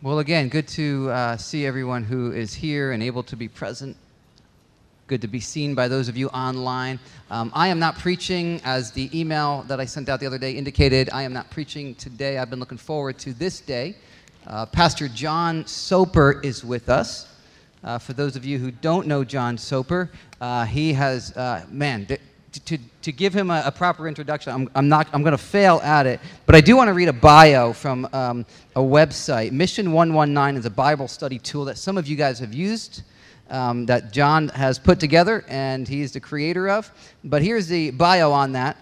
Well, again, good to uh, see everyone who is here and able to be present. Good to be seen by those of you online. Um, I am not preaching, as the email that I sent out the other day indicated. I am not preaching today. I've been looking forward to this day. Uh, Pastor John Soper is with us. Uh, for those of you who don't know John Soper, uh, he has, uh, man, to, to give him a, a proper introduction, I'm, I'm not, I'm going to fail at it, but I do want to read a bio from um, a website. Mission 119 is a Bible study tool that some of you guys have used, um, that John has put together, and he's the creator of. But here's the bio on that.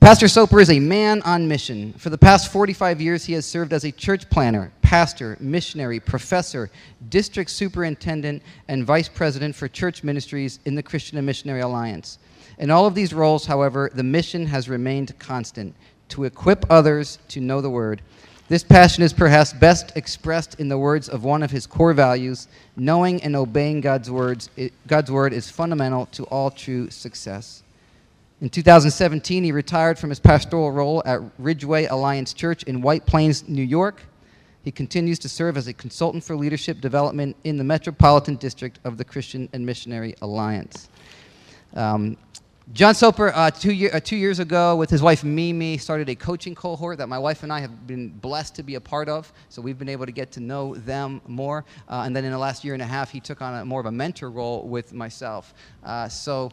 Pastor Soper is a man on mission. For the past 45 years, he has served as a church planner, pastor, missionary, professor, district superintendent, and vice president for church ministries in the Christian and Missionary Alliance. In all of these roles, however, the mission has remained constant to equip others to know the Word. This passion is perhaps best expressed in the words of one of his core values knowing and obeying God's, words, God's Word is fundamental to all true success. In 2017, he retired from his pastoral role at Ridgeway Alliance Church in White Plains, New York. He continues to serve as a consultant for leadership development in the Metropolitan District of the Christian and Missionary Alliance. Um, John Soper, uh, two, year, uh, two, years ago, with his wife Mimi, started a coaching cohort that my wife and I have been blessed to be a part of. So we've been able to get to know them more. Uh, and then in the last year and a half, he took on a, more of a mentor role with myself. Uh, so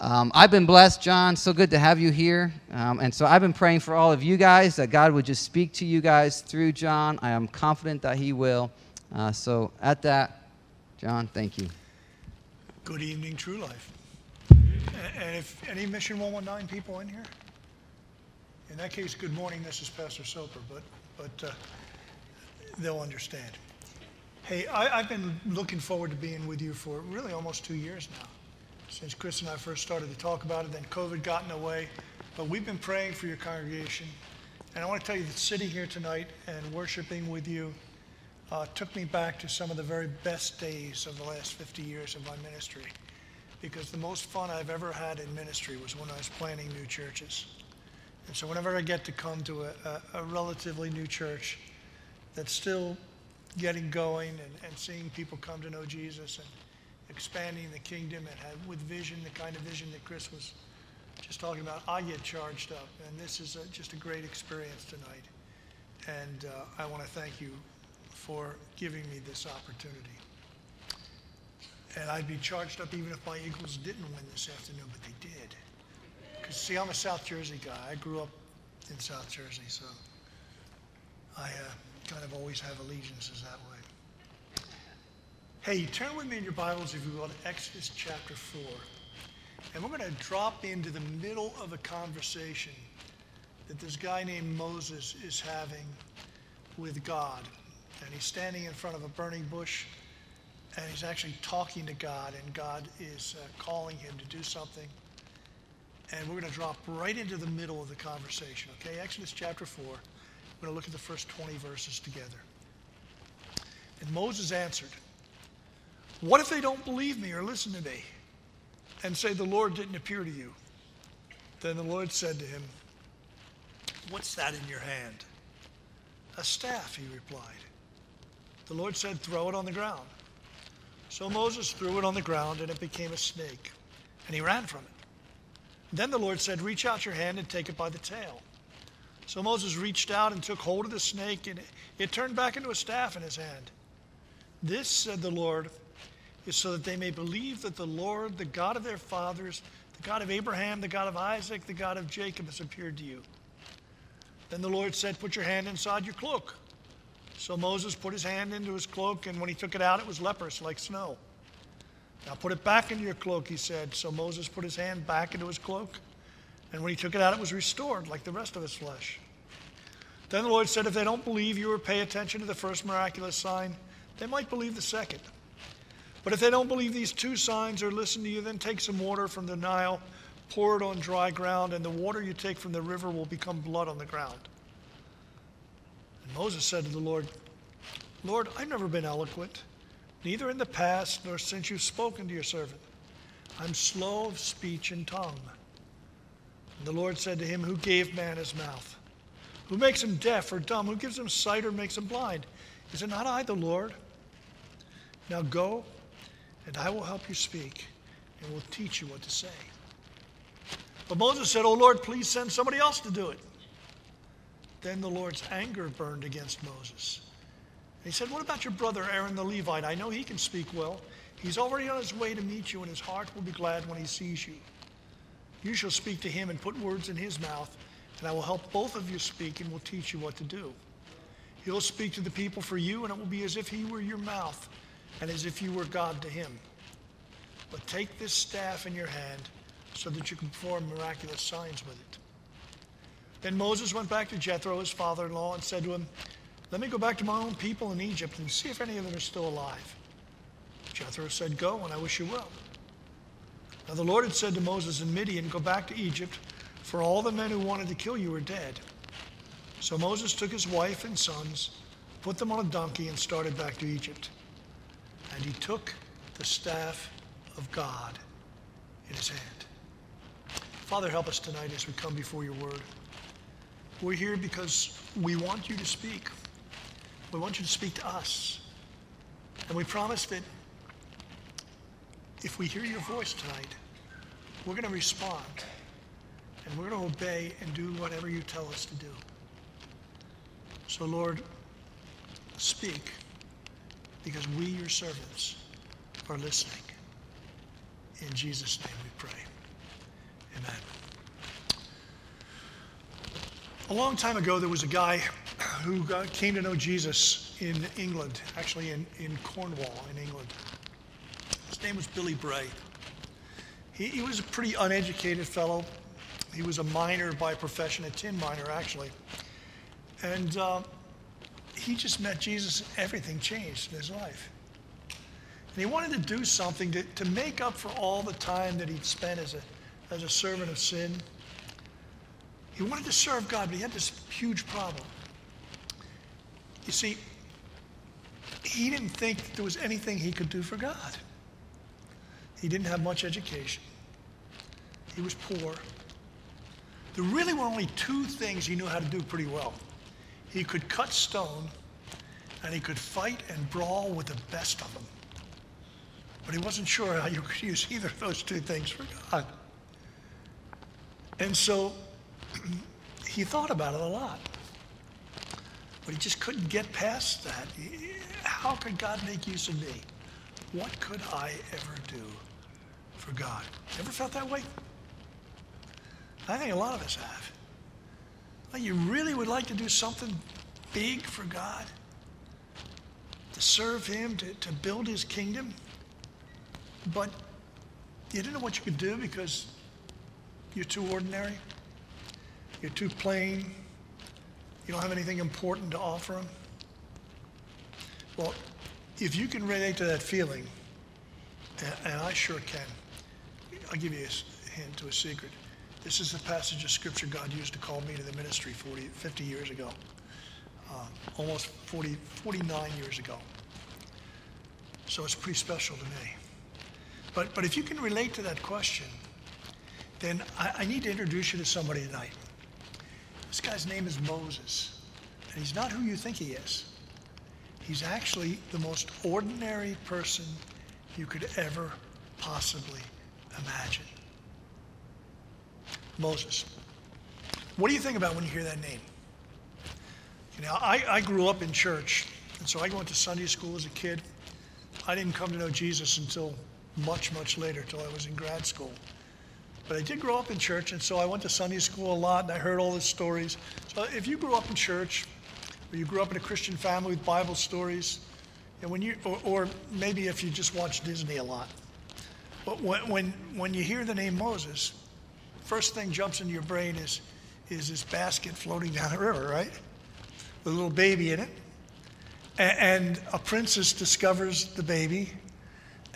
um, I've been blessed, John. So good to have you here. Um, and so I've been praying for all of you guys that God would just speak to you guys through John. I am confident that He will. Uh, so at that, John, thank you. Good evening, True Life. And if any Mission 119 people in here? In that case, good morning, this is Pastor Soper, but, but uh, they'll understand. Hey, I, I've been looking forward to being with you for really almost two years now, since Chris and I first started to talk about it, then COVID got in the way. But we've been praying for your congregation. And I want to tell you that sitting here tonight and worshiping with you uh, took me back to some of the very best days of the last 50 years of my ministry because the most fun I've ever had in ministry was when I was planning new churches. And so whenever I get to come to a, a, a relatively new church that's still getting going and, and seeing people come to know Jesus and expanding the kingdom and have, with vision, the kind of vision that Chris was just talking about, I get charged up. And this is a, just a great experience tonight. And uh, I want to thank you for giving me this opportunity and I'd be charged up even if my Eagles didn't win this afternoon, but they did. Because, see, I'm a South Jersey guy. I grew up in South Jersey, so I uh, kind of always have allegiances that way. Hey, turn with me in your Bibles, if you will, to Exodus chapter 4. And we're going to drop into the middle of a conversation that this guy named Moses is having with God. And he's standing in front of a burning bush and he's actually talking to God, and God is uh, calling him to do something. And we're going to drop right into the middle of the conversation, okay? Exodus chapter 4. We're going to look at the first 20 verses together. And Moses answered, What if they don't believe me or listen to me and say the Lord didn't appear to you? Then the Lord said to him, What's that in your hand? A staff, he replied. The Lord said, Throw it on the ground. So Moses threw it on the ground, and it became a snake, and he ran from it. Then the Lord said, Reach out your hand and take it by the tail. So Moses reached out and took hold of the snake, and it, turned back into a staff in his hand. This, said the Lord, is so that they may believe that the Lord, the God of their fathers, the God of Abraham, the God of Isaac, the God of Jacob, has appeared to you. Then the Lord said, Put your hand inside your cloak. So Moses put his hand into his cloak, and when he took it out, it was leprous like snow. Now put it back into your cloak, he said. So Moses put his hand back into his cloak, and when he took it out, it was restored like the rest of his flesh. Then the Lord said, If they don't believe you or pay attention to the first miraculous sign, they might believe the second. But if they don't believe these two signs or listen to you, then take some water from the Nile, pour it on dry ground, and the water you take from the river will become blood on the ground. Moses said to the Lord, Lord, I've never been eloquent, neither in the past nor since you've spoken to your servant. I'm slow of speech and tongue. And the Lord said to him, Who gave man his mouth? Who makes him deaf or dumb? Who gives him sight or makes him blind? Is it not I, the Lord? Now go, and I will help you speak, and will teach you what to say. But Moses said, Oh Lord, please send somebody else to do it. Then the Lord's anger burned against Moses. He said, What about your brother Aaron the Levite? I know he can speak well. He's already on his way to meet you, and his heart will be glad when he sees you. You shall speak to him and put words in his mouth, and I will help both of you speak and will teach you what to do. He'll speak to the people for you, and it will be as if he were your mouth and as if you were God to him. But take this staff in your hand so that you can perform miraculous signs with it. Then Moses went back to Jethro, his father in law, and said to him, Let me go back to my own people in Egypt and see if any of them are still alive. Jethro said, Go, and I wish you well. Now the Lord had said to Moses in Midian, Go back to Egypt, for all the men who wanted to kill you are dead. So Moses took his wife and sons, put them on a donkey, and started back to Egypt. And he took the staff of God in his hand. Father, help us tonight as we come before your word. We're here because we want you to speak. We want you to speak to us. And we promise that if we hear your voice tonight, we're going to respond and we're going to obey and do whatever you tell us to do. So, Lord, speak because we, your servants, are listening. In Jesus' name we pray. Amen. A long time ago, there was a guy who got, came to know Jesus in England, actually in, in Cornwall, in England. His name was Billy Bray. He, he was a pretty uneducated fellow. He was a miner by profession, a tin miner, actually. And uh, he just met Jesus, and everything changed in his life. And he wanted to do something to, to make up for all the time that he'd spent as a, as a servant of sin. He wanted to serve God, but he had this huge problem. You see, he didn't think there was anything he could do for God. He didn't have much education. He was poor. There really were only two things he knew how to do pretty well. He could cut stone, and he could fight and brawl with the best of them. But he wasn't sure how you could use either of those two things for God. And so he thought about it a lot. But he just couldn't get past that. How could God make use of me? What could I ever do for God? Ever felt that way? I think a lot of us have. Like you really would like to do something big for God, to serve Him, to, to build His kingdom, but you didn't know what you could do because you're too ordinary, you're too plain, you don't have anything important to offer them. Well, if you can relate to that feeling, and, and I sure can, I'll give you a hint to a secret. This is the passage of scripture God used to call me to the ministry 40, 50 years ago, uh, almost 40, 49 years ago. So it's pretty special to me. But, but if you can relate to that question, then I, I need to introduce you to somebody tonight. This guy's name is Moses, and he's not who you think he is. He's actually the most ordinary person you could ever possibly imagine. Moses. What do you think about when you hear that name? You know, I, I grew up in church, and so I went to Sunday school as a kid. I didn't come to know Jesus until much, much later, until I was in grad school. But I did grow up in church, and so I went to Sunday school a lot, and I heard all the stories. So if you grew up in church, or you grew up in a Christian family with Bible stories, and when you, or, or maybe if you just watch Disney a lot, but when, when, when you hear the name Moses, first thing jumps into your brain is, is this basket floating down the river, right? With a little baby in it. And a princess discovers the baby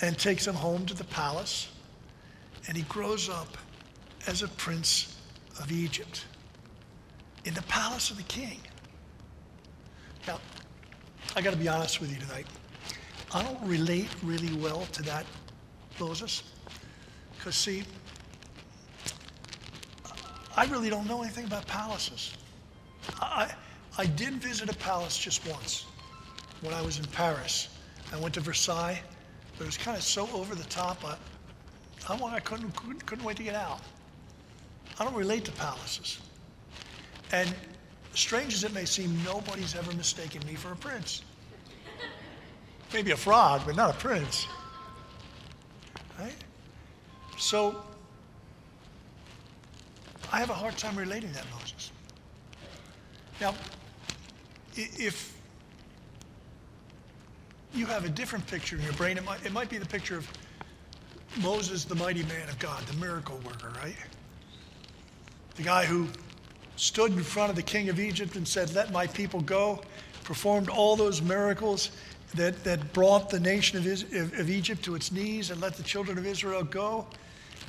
and takes him home to the palace. And he grows up as a prince of Egypt in the palace of the king. Now, I got to be honest with you tonight. I don't relate really well to that, Moses. Because, see, I really don't know anything about palaces. I, I did visit a palace just once. when I was in Paris. I went to Versailles, but it was kind of so over the top. I, I, wa- I couldn't, couldn't, couldn't wait to get out. I don't relate to palaces. And strange as it may seem, nobody's ever mistaken me for a prince. Maybe a frog, but not a prince. Right? So, I have a hard time relating that, Moses. Now, if you have a different picture in your brain, it might, it might be the picture of Moses, the mighty man of God, the miracle worker, right? The guy who stood in front of the king of Egypt and said, Let my people go, performed all those miracles that, that brought the nation of, of, of Egypt to its knees and let the children of Israel go.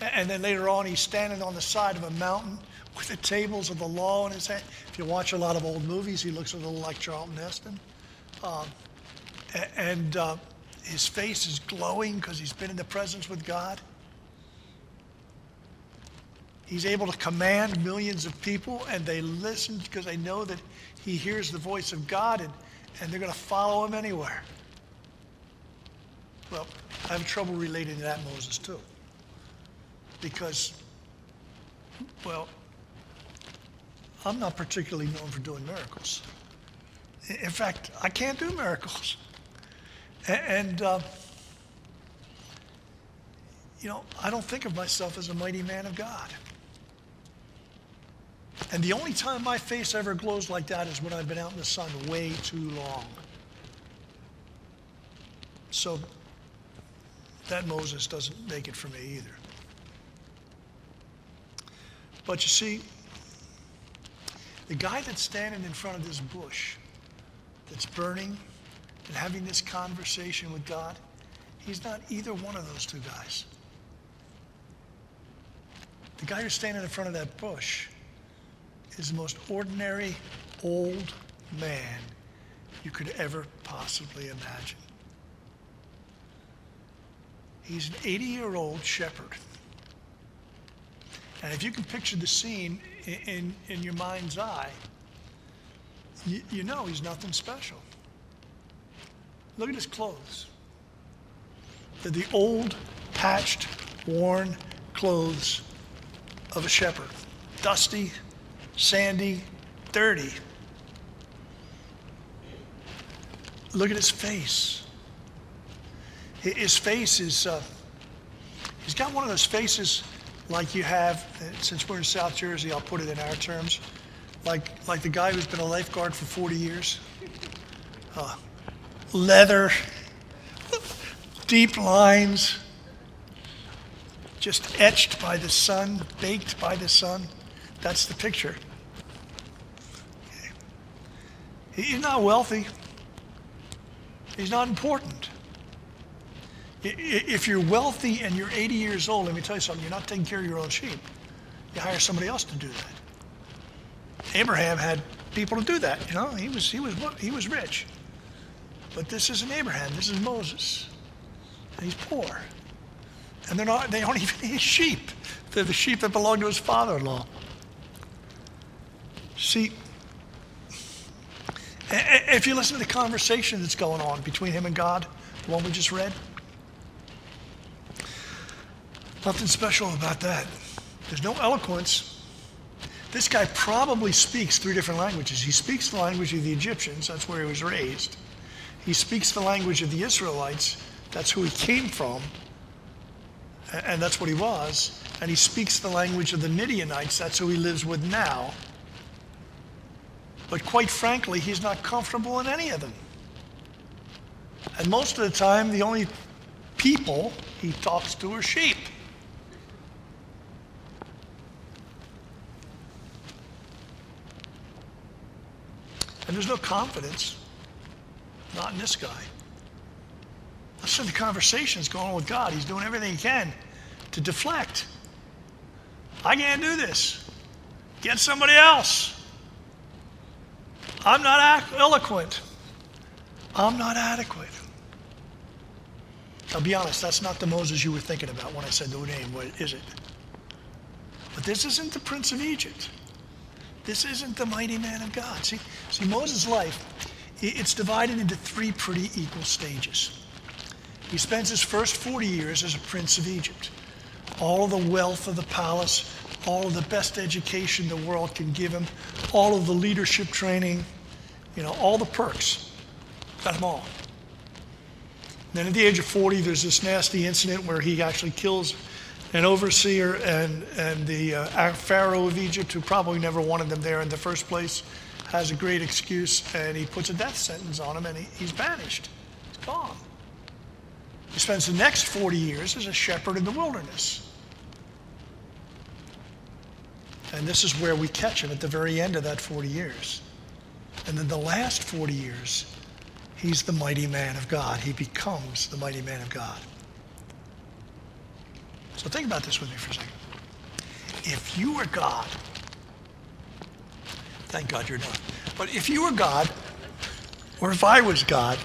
And then later on, he's standing on the side of a mountain with the tables of the law in his hand. If you watch a lot of old movies, he looks a little like Charlton Heston. Um, and uh, his face is glowing because he's been in the presence with God. He's able to command millions of people, and they listen because they know that he hears the voice of God, and, and they're going to follow him anywhere. Well, I have trouble relating to that Moses too. Because, well, I'm not particularly known for doing miracles. In fact, I can't do miracles. And, uh, you know, I don't think of myself as a mighty man of God. And the only time my face ever glows like that is when I've been out in the sun way too long. So that Moses doesn't make it for me either. But you see, the guy that's standing in front of this bush that's burning and having this conversation with God, he's not either one of those two guys. The guy who's standing in front of that bush is the most ordinary old man you could ever possibly imagine. He's an 80 year old shepherd. And if you can picture the scene in, in, in your mind's eye, you, you know he's nothing special. Look at his clothes. They're the old, patched, worn clothes of a shepherd. Dusty, sandy, dirty. Look at his face. His face is, uh, he's got one of those faces like you have, uh, since we're in South Jersey, I'll put it in our terms, like, like the guy who's been a lifeguard for 40 years. Uh, leather, deep lines, just etched by the sun, baked by the sun. That's the picture. He's not wealthy. He's not important. If you're wealthy and you're 80 years old, let me tell you something, you're not taking care of your own sheep. You hire somebody else to do that. Abraham had people to do that, you know, he was, he was, he was rich. But this isn't Abraham, this is Moses. And he's poor. And they're not, they aren't even his sheep. They're the sheep that belong to his father-in-law. See, a- a- if you listen to the conversation that's going on between him and God, the one we just read, nothing special about that. There's no eloquence. This guy probably speaks three different languages. He speaks the language of the Egyptians, that's where he was raised. He speaks the language of the Israelites, that's who he came from, and that's what he was. And he speaks the language of the Midianites, that's who he lives with now. But quite frankly, he's not comfortable in any of them. And most of the time, the only people he talks to are sheep. And there's no confidence, not in this guy. Listen to the conversations going on with God. He's doing everything he can to deflect. I can't do this. Get somebody else. I'm not eloquent. I'm not adequate. I'll be honest, that's not the Moses you were thinking about when I said the name, what is it? But this isn't the Prince of Egypt. This isn't the mighty man of God. See, see Moses' life, it's divided into three pretty equal stages. He spends his first 40 years as a prince of Egypt. All of the wealth of the palace, all of the best education the world can give him, all of the leadership training, you know, all the perks. Got them all. Then at the age of 40, there's this nasty incident where he actually kills an overseer and, and the uh, Pharaoh of Egypt, who probably never wanted them there in the first place, has a great excuse and he puts a death sentence on him and he, he's banished. He's gone. He spends the next 40 years as a shepherd in the wilderness. And this is where we catch him at the very end of that 40 years. And then the last 40 years, he's the mighty man of God. He becomes the mighty man of God. So think about this with me for a second. If you were God, thank God you're not, but if you were God, or if I was God,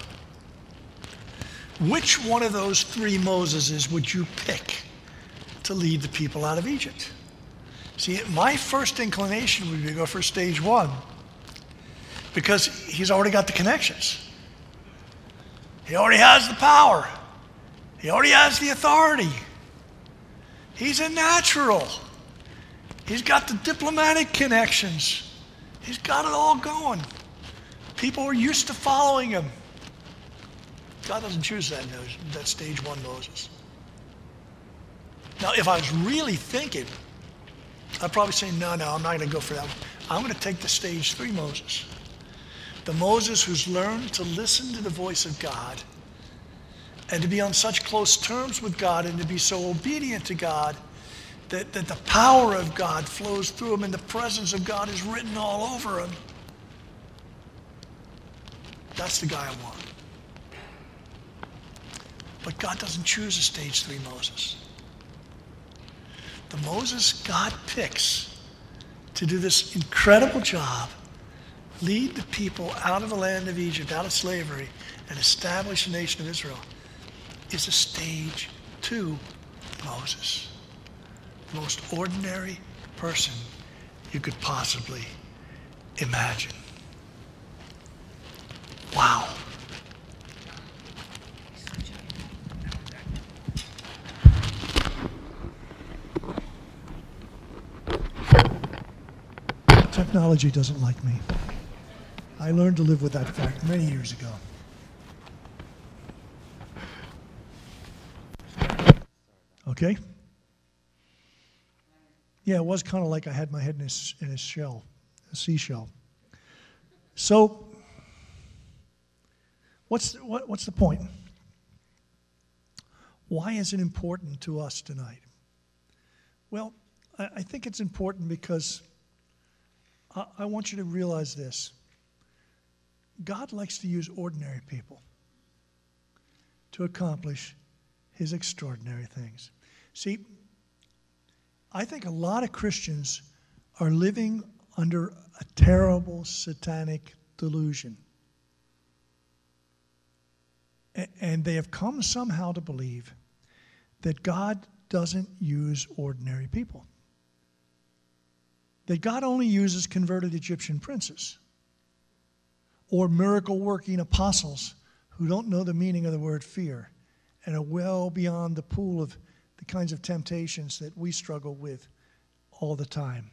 which one of those three Moseses would you pick to lead the people out of Egypt? See, my first inclination would be to go for stage one because he's already got the connections. He already has the power. He already has the authority. He's a natural. He's got the diplomatic connections. He's got it all going. People are used to following him. God doesn't choose that, that stage one Moses. Now, if I was really thinking, I'd probably say, no, no, I'm not going to go for that. one. I'm going to take the stage three Moses. The Moses who's learned to listen to the voice of God and to be on such close terms with God and to be so obedient to God that, that the power of God flows through him and the presence of God is written all over him. That's the guy I want. But God doesn't choose a stage three Moses. The Moses God picks to do this incredible job, lead the people out of the land of Egypt, out of slavery, and establish the nation of Israel, is a stage two Moses. Most ordinary person you could possibly imagine. Wow. Technology doesn't like me. I learned to live with that fact many years ago. Okay? Yeah, it was kind of like I had my head in a, in a shell, a seashell. So, what's, what, what's the point? Why is it important to us tonight? Well, I, I think it's important because I, I want you to realize this God likes to use ordinary people to accomplish his extraordinary things. See, I think a lot of Christians are living under a terrible satanic delusion. And they have come somehow to believe that God doesn't use ordinary people. That God only uses converted Egyptian princes or miracle working apostles who don't know the meaning of the word fear and are well beyond the pool of the kinds of temptations that we struggle with all the time.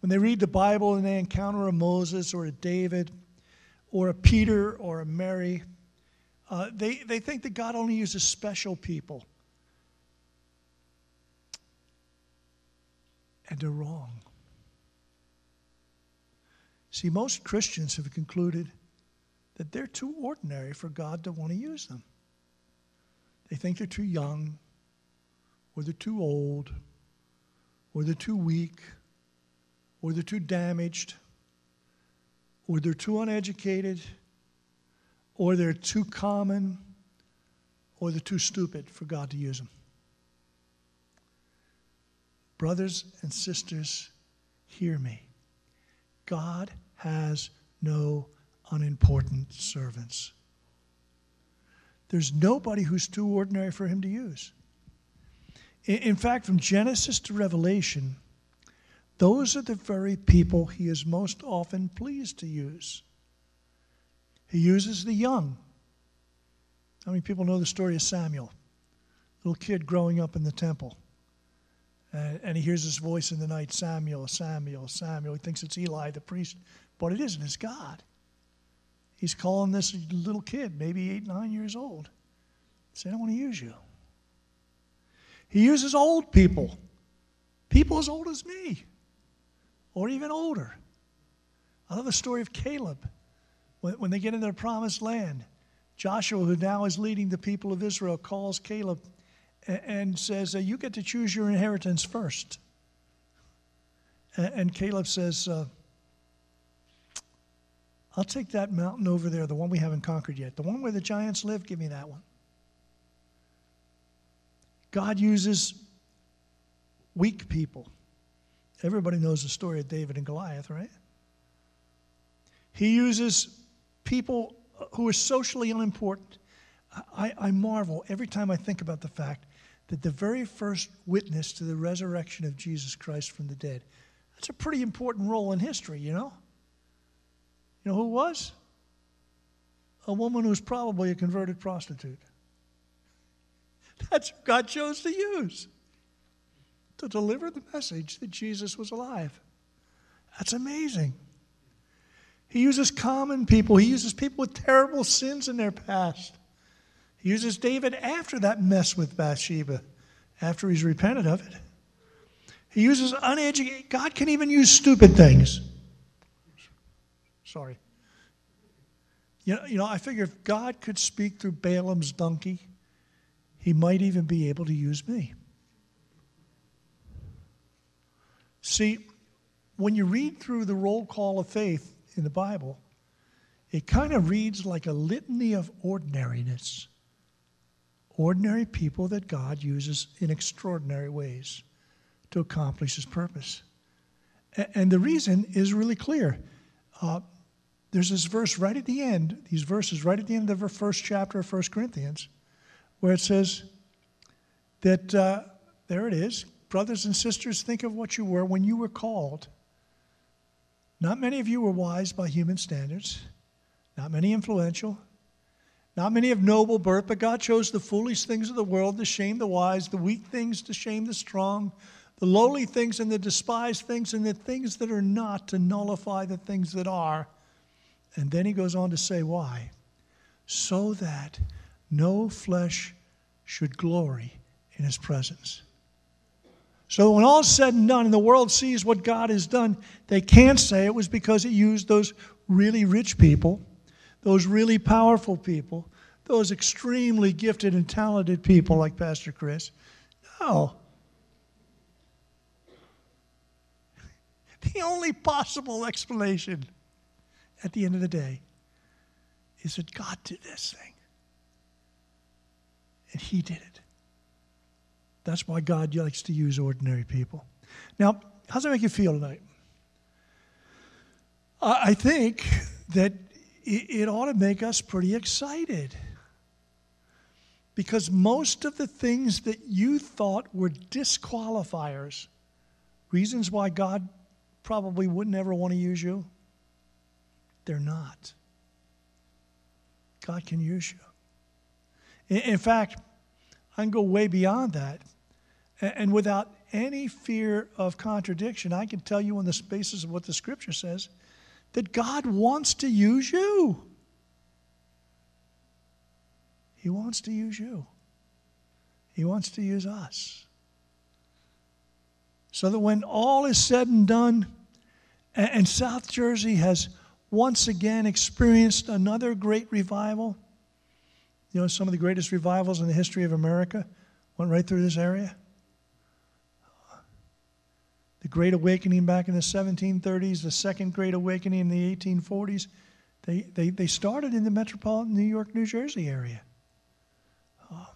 When they read the Bible and they encounter a Moses or a David or a Peter or a Mary, uh, they, they think that God only uses special people. And they're wrong. See, most Christians have concluded that they're too ordinary for God to want to use them. They think they're too young, or they're too old, or they're too weak, or they're too damaged, or they're too uneducated, or they're too common, or they're too stupid for God to use them. Brothers and sisters, hear me. God has no unimportant servants. There's nobody who's too ordinary for him to use. In fact, from Genesis to Revelation, those are the very people he is most often pleased to use. He uses the young. How many people know the story of Samuel? Little kid growing up in the temple. And, and he hears this voice in the night Samuel, Samuel, Samuel. He thinks it's Eli, the priest, but it isn't, it's God. He's calling this little kid, maybe eight, nine years old, saying, I don't want to use you. He uses old people, people as old as me, or even older. I love the story of Caleb when, they get into the promised land. Joshua, who now is leading the people of Israel, calls Caleb and, says, uh, You get to choose your inheritance first. And, and Caleb says, uh, I'll take that mountain over there, the one we haven't conquered yet. The one where the giants live, give me that one. God uses weak people. Everybody knows the story of David and Goliath, right? He uses people who are socially unimportant. I, I, marvel every time I think about the fact that the very first witness to the resurrection of Jesus Christ from the dead, that's a pretty important role in history, you know? You know who was? A woman who was probably a converted prostitute. That's who God chose to use to deliver the message that Jesus was alive. That's amazing. He uses common people, he uses people with terrible sins in their past. He uses David after that mess with Bathsheba, after he's repented of it. He uses uneducated, God can even use stupid things. Sorry. You know, you know, I figure if God could speak through Balaam's donkey, he might even be able to use me. See, when you read through the roll call of faith in the Bible, it kind of reads like a litany of ordinariness. Ordinary people that God uses in extraordinary ways to accomplish his purpose. And the reason is really clear. Uh, there's this verse right at the end, these verses right at the end of the first chapter of 1 Corinthians where it says that, uh, there it is, brothers and sisters, think of what you were when you were called. Not many of you were wise by human standards, not many influential, not many of noble birth, but God chose the foolish things of the world to shame the wise, the weak things to shame the strong, the lowly things and the despised things and the things that are not to nullify the things that are. And then he goes on to say, why? So that no flesh should glory in his presence. So when all's said and done and the world sees what God has done, they can't say it was because he used those really rich people, those really powerful people, those extremely gifted and talented people like Pastor Chris. No. The only possible explanation at the end of the day is that God did this thing. And he did it. That's why God likes to use ordinary people. Now, how does that make you feel tonight? I think that it ought to make us pretty excited. Because most of the things that you thought were disqualifiers, reasons why God probably wouldn't ever want to use you, they're not. God can use you. In fact, I can go way beyond that. And without any fear of contradiction, I can tell you on the basis of what the scripture says that God wants to use you. He wants to use you. He wants to use us. So that when all is said and done, and South Jersey has once again experienced another great revival, you know, some of the greatest revivals in the history of America went right through this area. The Great Awakening back in the 1730s, the Second Great Awakening in the 1840s, they, they, they started in the metropolitan New York, New Jersey area. Um,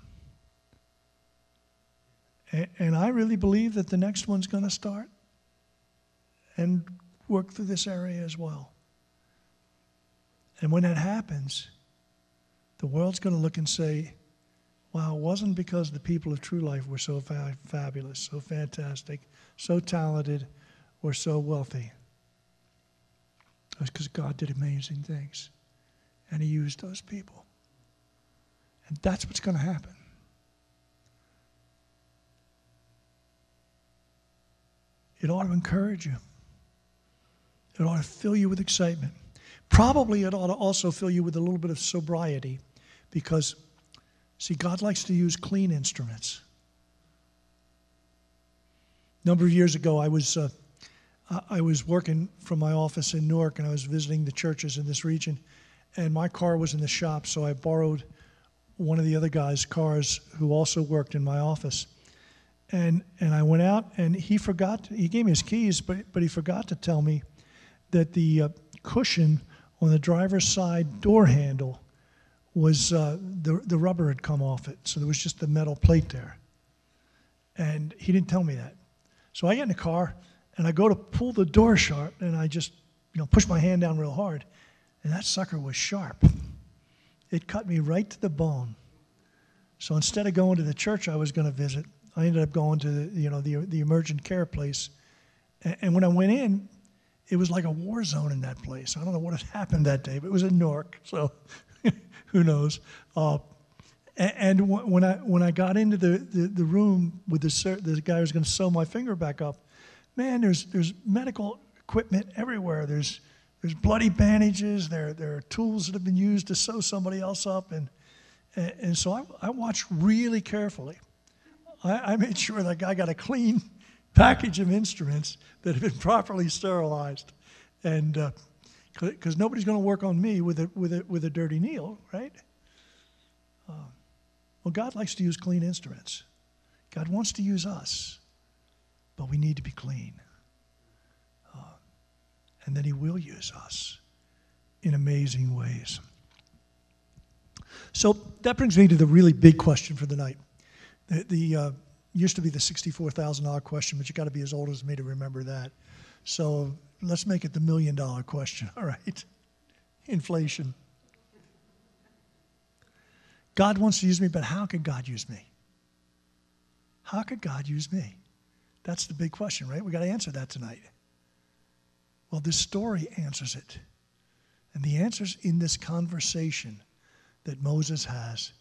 and, and I really believe that the next one's going to start and work through this area as well. And when that happens, the world's going to look and say, wow, it wasn't because the people of True Life were so fa- fabulous, so fantastic, so talented, or so wealthy. It was because God did amazing things. and he used those people. And that's what's going to happen. It ought to encourage you. It ought to fill you with excitement. Probably it ought to also fill you with a little bit of sobriety because, see, God likes to use clean instruments. A number of years ago, I was, uh, I was working from my office in Newark and I was visiting the churches in this region. And my car was in the shop, so I borrowed one of the other guys' cars who also worked in my office. And, and I went out and he forgot, he gave me his keys, but, but he forgot to tell me that the uh, cushion on the driver's side door handle was uh, the, the rubber had come off it. So there was just the metal plate there. And he didn't tell me that. So I get in the car and I go to pull the door shut and I just, you know, push my hand down real hard. And that sucker was sharp. It cut me right to the bone. So instead of going to the church I was going to visit, I ended up going to the, you know, the, the emergent care place. And when I went in, it was like a war zone in that place. I don't know what had happened that day, but it was in Newark, so who knows. Uh, and when I when I got into the, the, the room with the the guy who was going to sew my finger back up, man, there's there's medical equipment everywhere. There's there's bloody bandages. There there are tools that have been used to sew somebody else up, and and, and so I, I watched really carefully. I, I made sure that guy got a clean package of instruments that have been properly sterilized, and because uh, nobody's going to work on me with a with a with a dirty needle, right? Uh, well, God likes to use clean instruments. God wants to use us, but we need to be clean. Uh, and then He will use us in amazing ways. So that brings me to the really big question for the night. The, the uh, used to be the $64,000 question, but you got to be as old as me to remember that. So let's make it the million dollar question, all right? Inflation. God wants to use me, but how could God use me? How could God use me? That's the big question, right? We got to answer that tonight. Well, this story answers it. And the answer's in this conversation that Moses has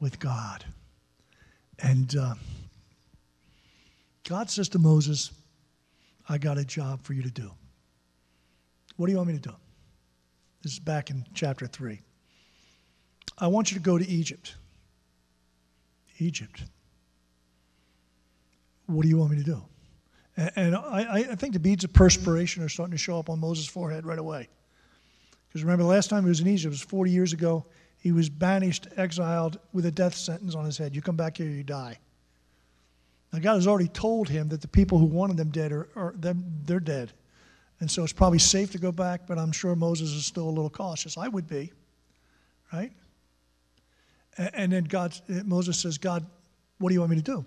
with God. And uh, God says to Moses, I got a job for you to do. What do you want me to do? This is back in chapter 3. I want you to go to Egypt. Egypt. What do you want me to do? And I, I think the beads of perspiration are starting to show up on Moses' forehead right away. Because remember, the last time he was in Egypt was 40 years ago. He was banished, exiled, with a death sentence on his head. You come back here, you die. Now, God has already told him that the people who wanted them dead are, are them, they're dead. And so it's probably safe to go back, but I'm sure Moses is still a little cautious. I would be, right? And then God, Moses says, God, what do you want me to do?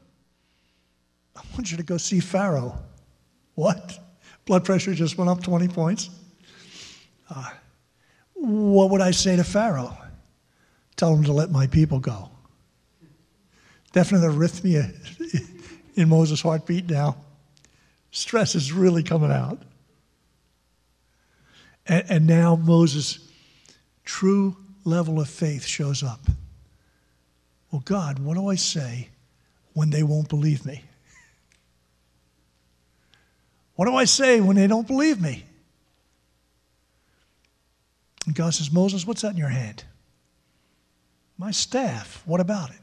I want you to go see Pharaoh. What? Blood pressure just went up 20 points. Uh, what would I say to Pharaoh? Tell him to let my people go. Definite arrhythmia in Moses' heartbeat now. Stress is really coming out. And, and now Moses' true level of faith shows up. Well, God, what do I say when they won't believe me? What do I say when they don't believe me? And God says, Moses, what's that in your hand? My staff. What about it?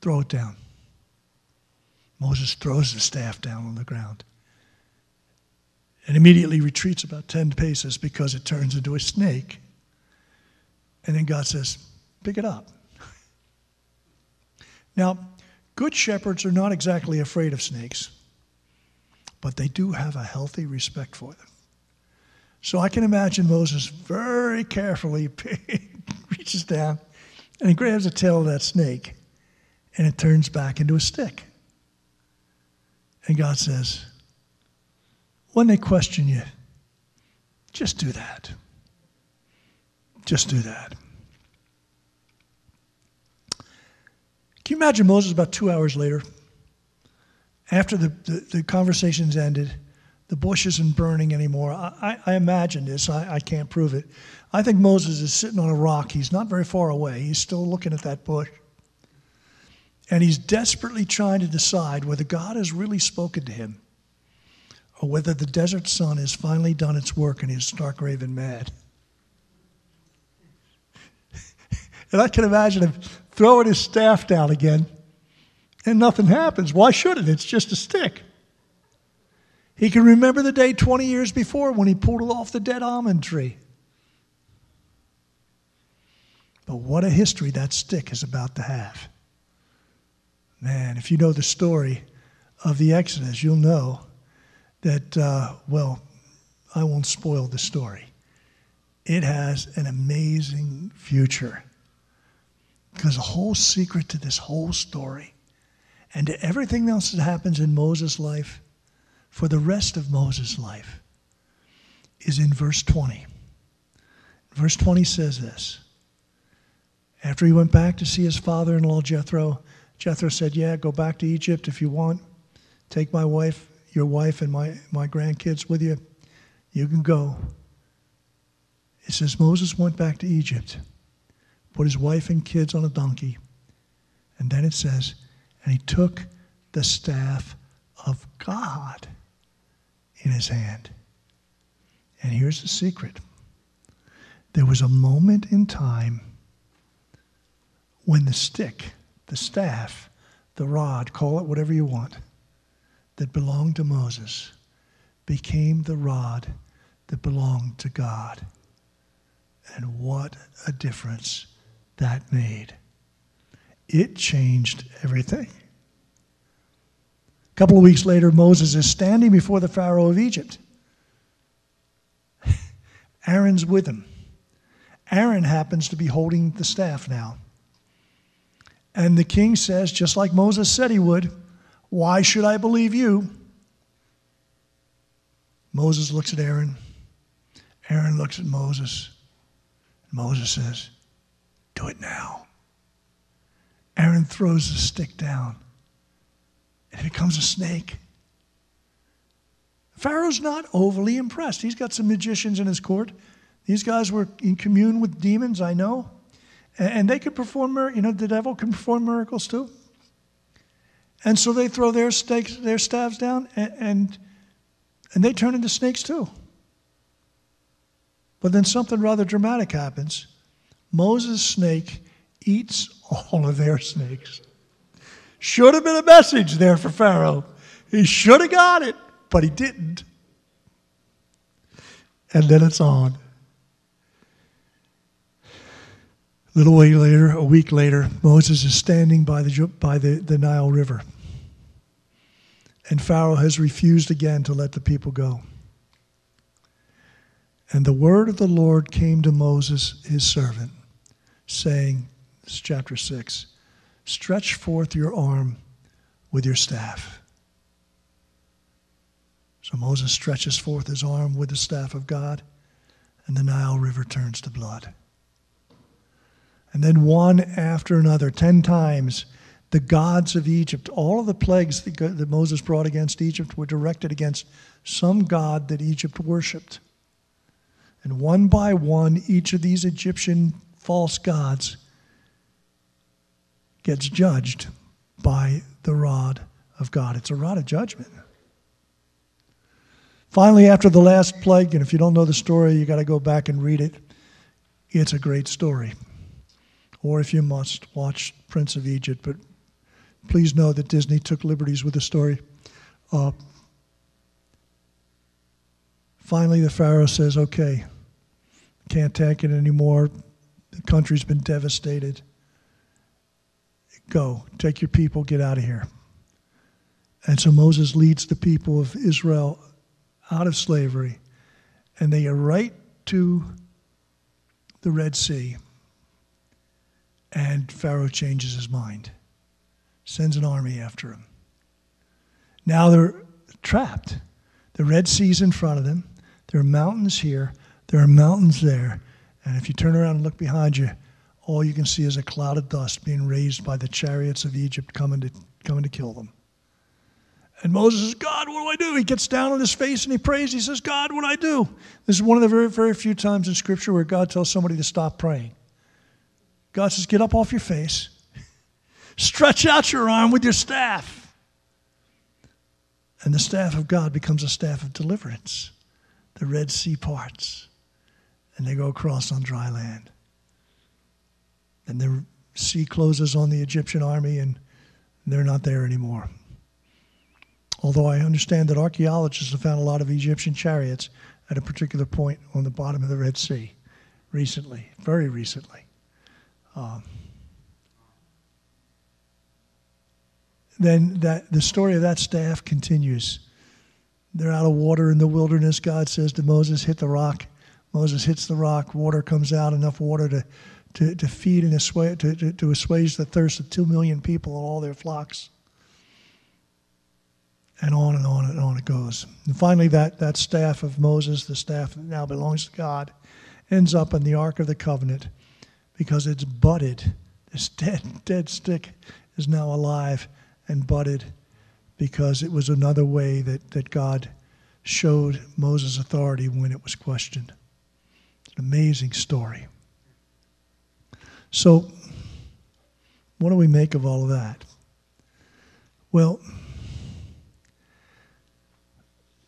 Throw it down. Moses throws the staff down on the ground and immediately retreats about 10 paces because it turns into a snake. And then God says, Pick it up. Now, good shepherds are not exactly afraid of snakes, but they do have a healthy respect for them. So I can imagine Moses very carefully reaches down and he grabs the tail of that snake and it turns back into a stick. And God says, when they question you, just do that. Just do that. Can you imagine Moses about two hours later, after the, the, the conversation's ended, the bush isn't burning anymore. I, I, I imagine this, I, I can't prove it. I think Moses is sitting on a rock. He's not very far away. He's still looking at that bush. And he's desperately trying to decide whether God has really spoken to him or whether the desert sun has finally done its work and he's stark raving mad. and I can imagine him throwing his staff down again and nothing happens. Why should it? It's just a stick. He can remember the day 20 years before when he pulled it off the dead almond tree. But what a history that stick is about to have. Man, if you know the story of the Exodus, you'll know that, uh, well, I won't spoil the story. It has an amazing future. Because the whole secret to this whole story and to everything else that happens in Moses' life for the rest of Moses' life is in verse 20. Verse 20 says this After he went back to see his father in law Jethro, Jethro said, Yeah, go back to Egypt if you want. Take my wife, your wife, and my, my grandkids with you. You can go. It says Moses went back to Egypt, put his wife and kids on a donkey, and then it says, and he took the staff of God in his hand. And here's the secret there was a moment in time when the stick, the staff, the rod, call it whatever you want, that belonged to Moses became the rod that belonged to God. And what a difference that made. It changed everything. A couple of weeks later, Moses is standing before the Pharaoh of Egypt. Aaron's with him. Aaron happens to be holding the staff now. And the king says, just like Moses said he would, Why should I believe you? Moses looks at Aaron. Aaron looks at Moses. Moses says, Do it now. Aaron throws the stick down and it becomes a snake. Pharaoh's not overly impressed. He's got some magicians in his court. These guys were in commune with demons, I know. And they could perform, you know, the devil can perform miracles too. And so they throw their stakes, their staves down, and, and, and they turn into snakes too. But then something rather dramatic happens. Moses' snake eats all of their snakes. Should have been a message there for Pharaoh. He should have got it, but he didn't. And then it's on. A little way later, a week later, Moses is standing by the, by the, the Nile River. And Pharaoh has refused again to let the people go. And the word of the Lord came to Moses, his servant, saying, this is chapter 6 Stretch forth your arm with your staff. So Moses stretches forth his arm with the staff of God, and the Nile River turns to blood. And then one after another, ten times, the gods of Egypt, all of the plagues that Moses brought against Egypt were directed against some god that Egypt worshiped. And one by one, each of these Egyptian false gods gets judged by the rod of God. It's a rod of judgment. Finally, after the last plague, and if you don't know the story, you got to go back and read it. It's a great story. Or if you must, watch Prince of Egypt. But please know that Disney took liberties with the story. Uh, finally, the Pharaoh says, okay, can't take it anymore. The country's been devastated. Go, take your people, get out of here. And so Moses leads the people of Israel out of slavery, and they are right to the Red Sea. And Pharaoh changes his mind, sends an army after him. Now they're trapped. The Red Sea's in front of them. There are mountains here, there are mountains there. And if you turn around and look behind you, all you can see is a cloud of dust being raised by the chariots of Egypt coming to, coming to kill them. And Moses says, God, what do I do? He gets down on his face and he prays. He says, God, what do I do? This is one of the very, very few times in Scripture where God tells somebody to stop praying. God says, Get up off your face, stretch out your arm with your staff. And the staff of God becomes a staff of deliverance. The Red Sea parts, and they go across on dry land. And the sea closes on the Egyptian army, and they're not there anymore. Although I understand that archaeologists have found a lot of Egyptian chariots at a particular point on the bottom of the Red Sea recently, very recently. Um, then that the story of that staff continues. They're out of water in the wilderness. God says to Moses, "Hit the rock." Moses hits the rock. Water comes out, enough water to to, to feed and assuage, to, to, to assuage the thirst of two million people and all their flocks. And on and on and on it goes. And finally, that, that staff of Moses, the staff that now belongs to God, ends up in the Ark of the Covenant because it's budded. This dead, dead stick is now alive and budded because it was another way that, that God showed Moses' authority when it was questioned. It's an amazing story. So, what do we make of all of that? Well,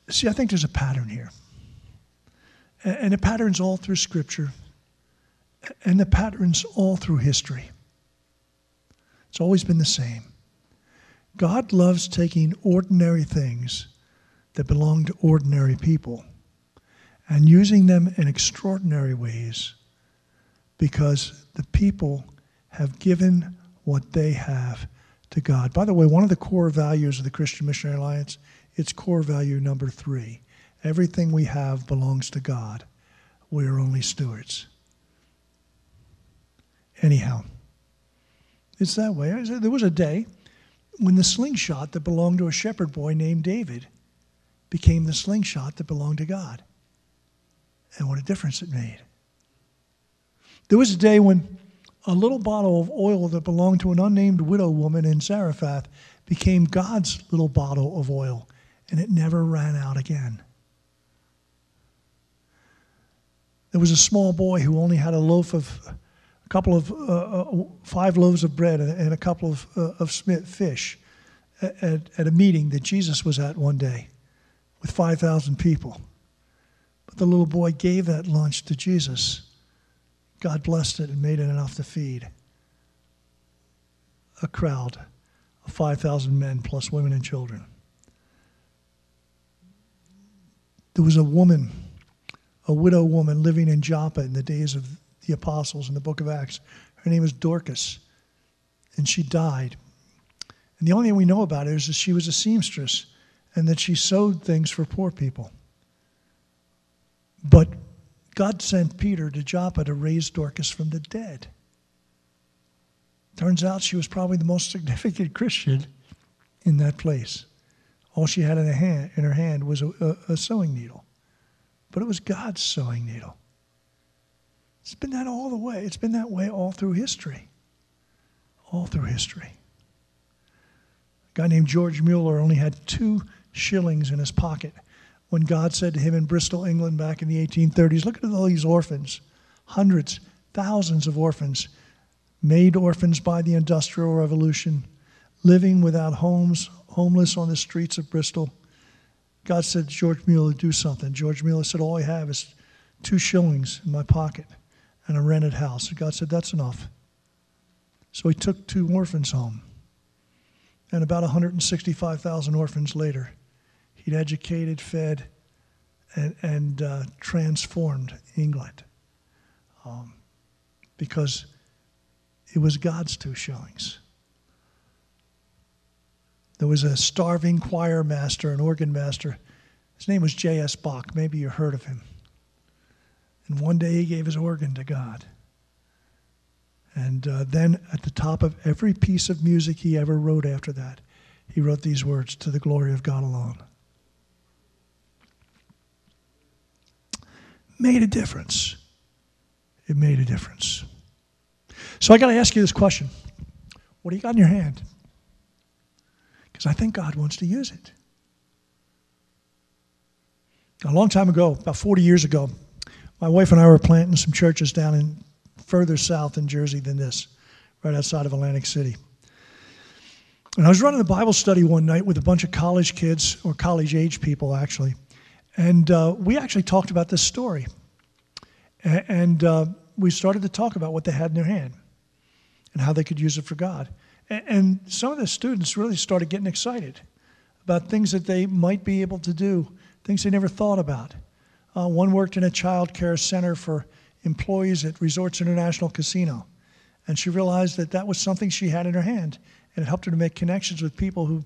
see, I think there's a pattern here. And the pattern's all through Scripture, and the pattern's all through history. It's always been the same. God loves taking ordinary things that belong to ordinary people and using them in extraordinary ways because the people have given what they have to God. By the way, one of the core values of the Christian Missionary Alliance, it's core value number three. Everything we have belongs to God. We are only stewards. Anyhow, it's that way. There was a day when the slingshot that belonged to a shepherd boy named David became the slingshot that belonged to God. And what a difference it made. There was a day when a little bottle of oil that belonged to an unnamed widow woman in Zarephath became God's little bottle of oil, and it never ran out again. There was a small boy who only had a loaf of, a couple of, uh, uh, five loaves of bread and a couple of, uh, of fish at, at a meeting that Jesus was at one day with 5,000 people. But the little boy gave that lunch to Jesus God blessed it and made it enough to feed a crowd of 5,000 men plus women and children. There was a woman, a widow woman living in Joppa in the days of the apostles in the book of Acts. Her name was Dorcas, and she died. And the only thing we know about her is that she was a seamstress and that she sewed things for poor people. But God sent Peter to Joppa to raise Dorcas from the dead. Turns out she was probably the most significant Christian in that place. All she had in her hand, in her hand was a, a, a sewing needle. But it was God's sewing needle. It's been that all the way. It's been that way all through history. All through history. A guy named George Mueller only had two shillings in his pocket when God said to him in Bristol, England, back in the 1830s, Look at all these orphans, hundreds, thousands of orphans, made orphans by the Industrial Revolution, living without homes, homeless on the streets of Bristol. God said, George Mueller, do something. George Mueller said, All I have is two shillings in my pocket and a rented house. And God said, That's enough. So he took two orphans home. And about 165,000 orphans later, He'd educated, fed, and, and uh, transformed England um, because it was God's two shillings. There was a starving choir master, an organ master. His name was J.S. Bach. Maybe you heard of him. And one day he gave his organ to God. And uh, then at the top of every piece of music he ever wrote after that, he wrote these words To the glory of God alone. made a difference. It made a difference. So I got to ask you this question What do you got in your hand? Because I think God wants to use it. a long time ago, about 40 years ago, my wife and I were planting some churches down in further south in Jersey than this, right outside of Atlantic City. And I was running a Bible study one night with a bunch of college kids, or college age people actually, and uh, we actually talked about this story. A- And uh, we started to talk about what they had in their hand and how they could use it for God. A- And some of the students really started getting excited about things that they might be able to do, things they never thought about. Uh, one worked in a child care center for employees at Resorts International Casino. And she realized that that was something she had in her hand. And it helped her to make connections with people who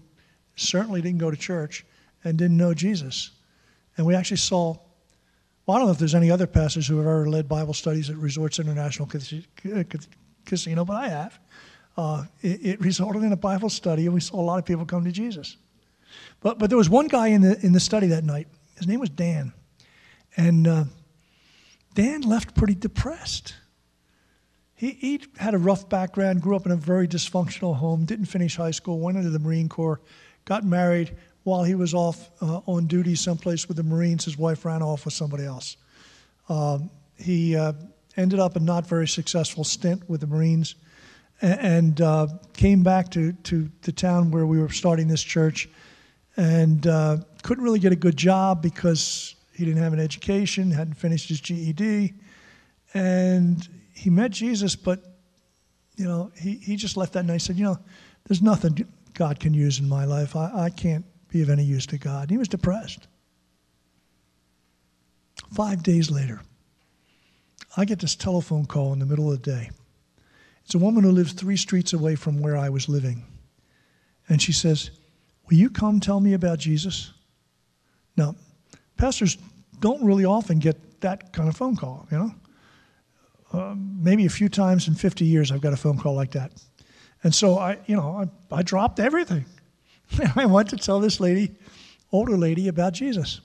certainly didn't go to church and didn't know Jesus. And we actually saw, well, I don't know if there's any other pastors who have ever led Bible studies at Resorts International Cas- Cas- Casino, but I have. Uh, it, it resulted in a Bible study, and we saw a lot of people come to Jesus. But, but there was one guy in the, in the study that night. His name was Dan. And uh, Dan left pretty depressed. He, he had a rough background, grew up in a very dysfunctional home, didn't finish high school, went into the Marine Corps, got married. While he was off uh, on duty someplace with the Marines, his wife ran off with somebody else. Um, he uh, ended up a not very successful stint with the Marines and uh, came back to, to the town where we were starting this church and uh, couldn't really get a good job because he didn't have an education, hadn't finished his GED, and he met Jesus, but you know he, he just left that night and said, you know, there's nothing God can use in my life. I, I can't be of any use to God. He was depressed. Five days later, I get this telephone call in the middle of the day. It's a woman who lives three streets away from where I was living. And she says, Will you come tell me about Jesus? Now, pastors don't really often get that kind of phone call, you know? Uh, maybe a few times in 50 years I've got a phone call like that. And so I, you know, I, I dropped everything. I went to tell this lady, older lady, about Jesus.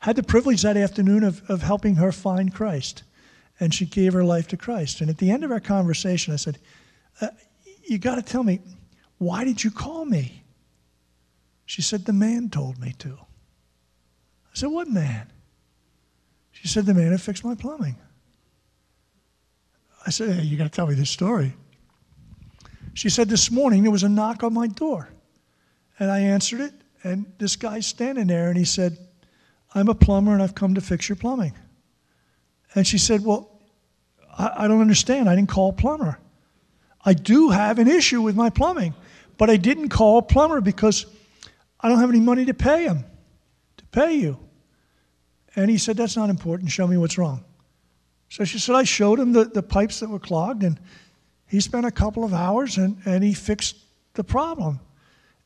Had the privilege that afternoon of, of helping her find Christ. And she gave her life to Christ. And at the end of our conversation, I said, uh, You got to tell me, why did you call me? She said, The man told me to. I said, What man? She said, The man who fixed my plumbing. I said, Hey, you got to tell me this story. She said, This morning there was a knock on my door. And I answered it, and this guy's standing there, and he said, I'm a plumber, and I've come to fix your plumbing. And she said, Well, I, I don't understand. I didn't call a plumber. I do have an issue with my plumbing, but I didn't call a plumber because I don't have any money to pay him, pay you. And he said, That's not important. Show me what's wrong. So she said, I showed him the, the pipes that were clogged, and he spent a couple of hours and, and he fixed the problem.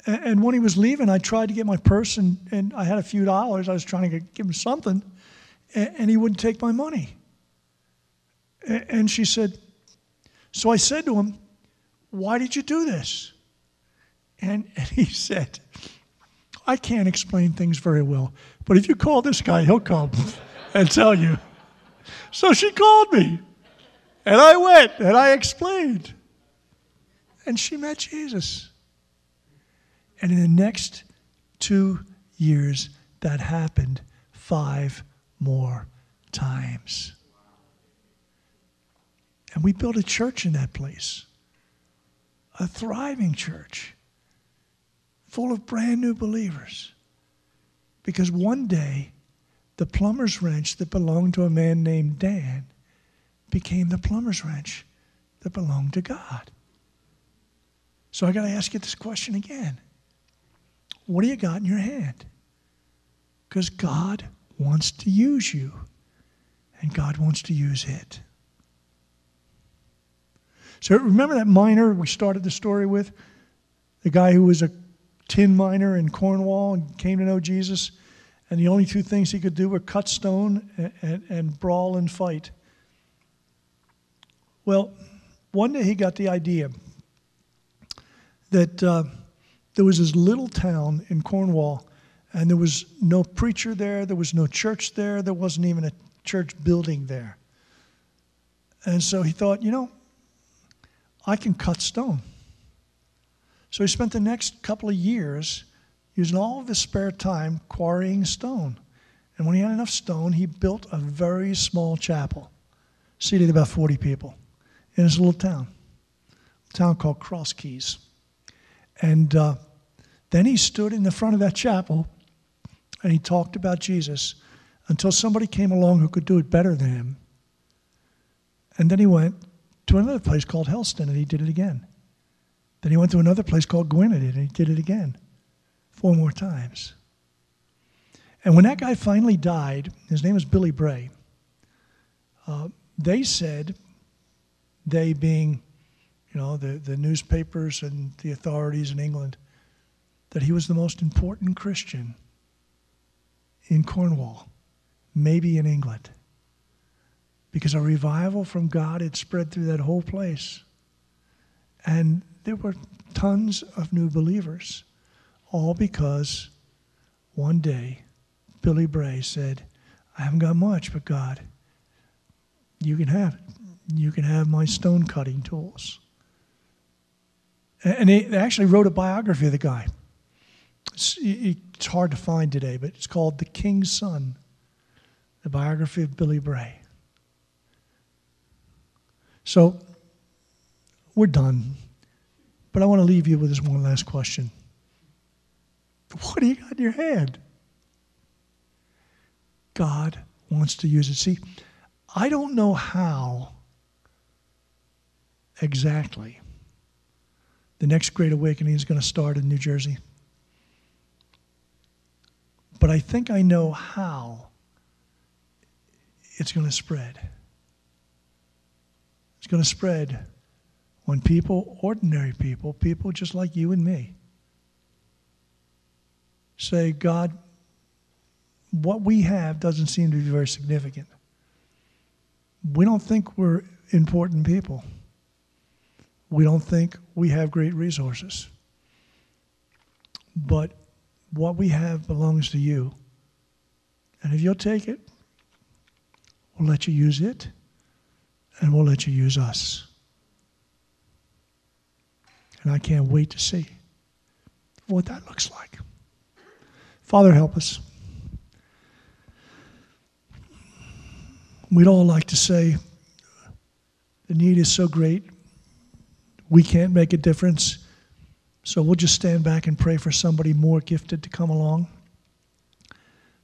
And, and when he was leaving, I tried to get my purse, and, and I had a few dollars. I was trying to give him something, and, and he wouldn't take my money. A- And she said, So I said to him, Why did you do this? And, and he said, I can't explain things very well, but if you call this guy, he'll come and tell you. So she called me, and I went and I explained. And she met Jesus. And in the next two years, that happened five more times. And we built a church in that place, a thriving church, full of brand new believers. Because one day, the plumber's wrench that belonged to a man named Dan became the plumber's wrench that belonged to God. So I got to ask you this question again What do you got in your hand? Because God wants to use you, and God wants to use it. So remember that miner we started the story with? The guy who was a tin miner in Cornwall and came to know Jesus, and the only two things he could do were cut stone and, and, and brawl and fight. Well, one day he got the idea that uh, there was this little town in Cornwall, and there was no preacher there, there was no church there, there wasn't even a church building there. And so he thought, you know, I can cut stone. So he spent the next couple of years using all of his spare time quarrying stone. And when he had enough stone, he built a very small chapel, seated about 40 people in his little town, a town called Cross Keys. And uh, then he stood in the front of that chapel and he talked about Jesus until somebody came along who could do it better than him. And then he went to another place called Helston and he did it again. Then he went to another place called Gwynedd and he did it again four more times. And when that guy finally died, his name was Billy Bray, uh, they said, they being, you know, the, the newspapers and the authorities in England, that he was the most important Christian in Cornwall, maybe in England. Because a revival from God had spread through that whole place. And there were tons of new believers, all because one day Billy Bray said, I haven't got much, but God, you can have it. You can have my stone cutting tools. And they actually wrote a biography of the guy. It's, hard to find today, but it's called The King's Son, the biography of Billy Bray. So we're done. But I want to leave you with this one last question. What do you got in your hand? God wants to use it. See, I don't know how exactly the next Great Awakening is going to start in New Jersey. But I think I know how it's going to spread. It's going to spread when people, ordinary people, people just like you and me, say, God, what we have doesn't seem to be very significant. We don't think we're important people. We don't think we have great resources. But what we have belongs to you. And if you'll take it, we'll let you use it, and we'll let you use us. And I can't wait to see what that looks like. Father, help us. We'd all like to say the need is so great, we can't make a difference. So we'll just stand back and pray for somebody more gifted to come along.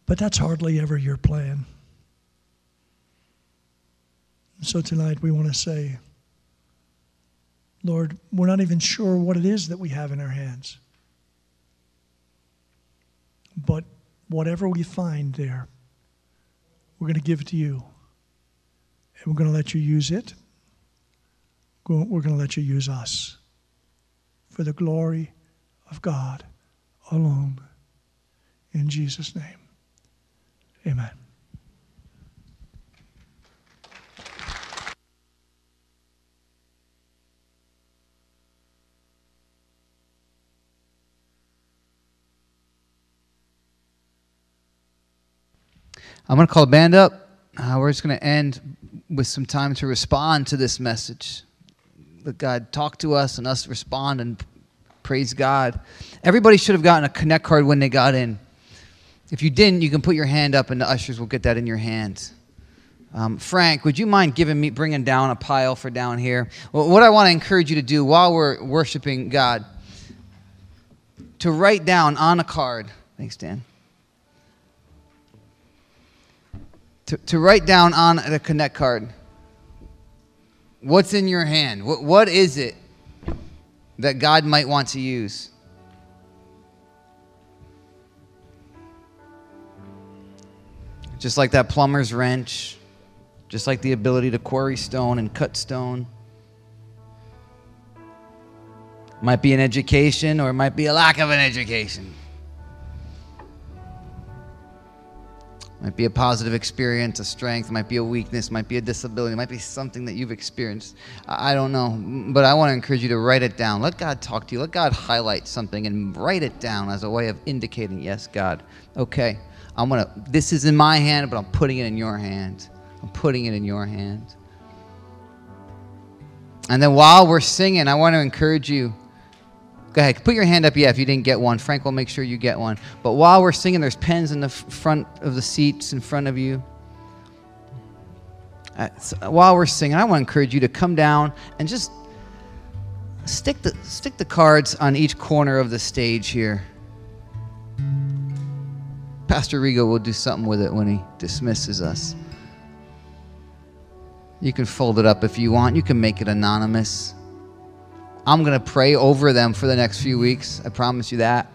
But that's hardly ever your plan. So tonight we want to say, Lord, we're not even sure what it is that we have in our hands. But whatever we find there, we're going to give it to you. And we're going to let you use it. We're going to let you use us for the glory of God alone. In Jesus' name, amen. I'm going to call the band up. Uh, we're just going to end with some time to respond to this message. Let God talk to us and us respond and praise God. Everybody should have gotten a Connect card when they got in. If you didn't, you can put your hand up and the ushers will get that in your hands. Um, Frank, would you mind giving me, bringing down a pile for down here? Well, what I want to encourage you to do while we're worshiping God, to write down on a card. Thanks, Dan to, to write down on the Connect card what's in your hand. What, what is it that God might want to use? Just like that plumber's wrench, just like the ability to quarry stone and cut stone. Might be an education or it might be a lack of an education. Might be a positive experience, a strength, might be a weakness, might be a disability, might be something that you've experienced. I don't know, but I want to encourage you to write it down. Let God talk to you. Let God highlight something and write it down as a way of indicating, yes, God, okay, I'm gonna. This is in my hand, but I'm putting it in your hand. I'm putting it in your hand. And then while we're singing, I want to encourage you Go ahead. Put your hand up, yeah, if you didn't get one. Frank will make sure you get one. But while we're singing, there's pens in the front of the seats in front of you. Uh, so while we're singing, I want to encourage you to come down and just stick the, stick the cards on each corner of the stage here. Pastor Rigo will do something with it when he dismisses us. You can fold it up if you want. You can make it anonymous. I'm going to pray over them for the next few weeks. I promise you that.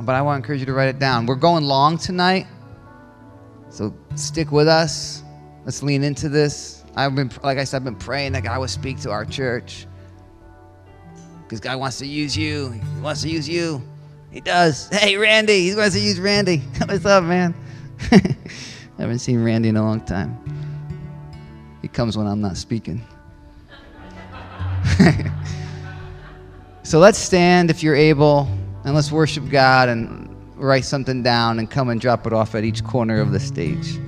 But I want to encourage you to write it down. We're going long tonight. So stick with us. Let's lean into this. I've been, like I said, I've been praying that God would speak to our church. Because God wants to use you. He wants to use you. He does. Hey, Randy. He wants to use Randy. What's up, man? I haven't seen Randy in a long time. He comes when I'm not speaking. so let's stand if you're able, and let's worship God and write something down and come and drop it off at each corner of the stage.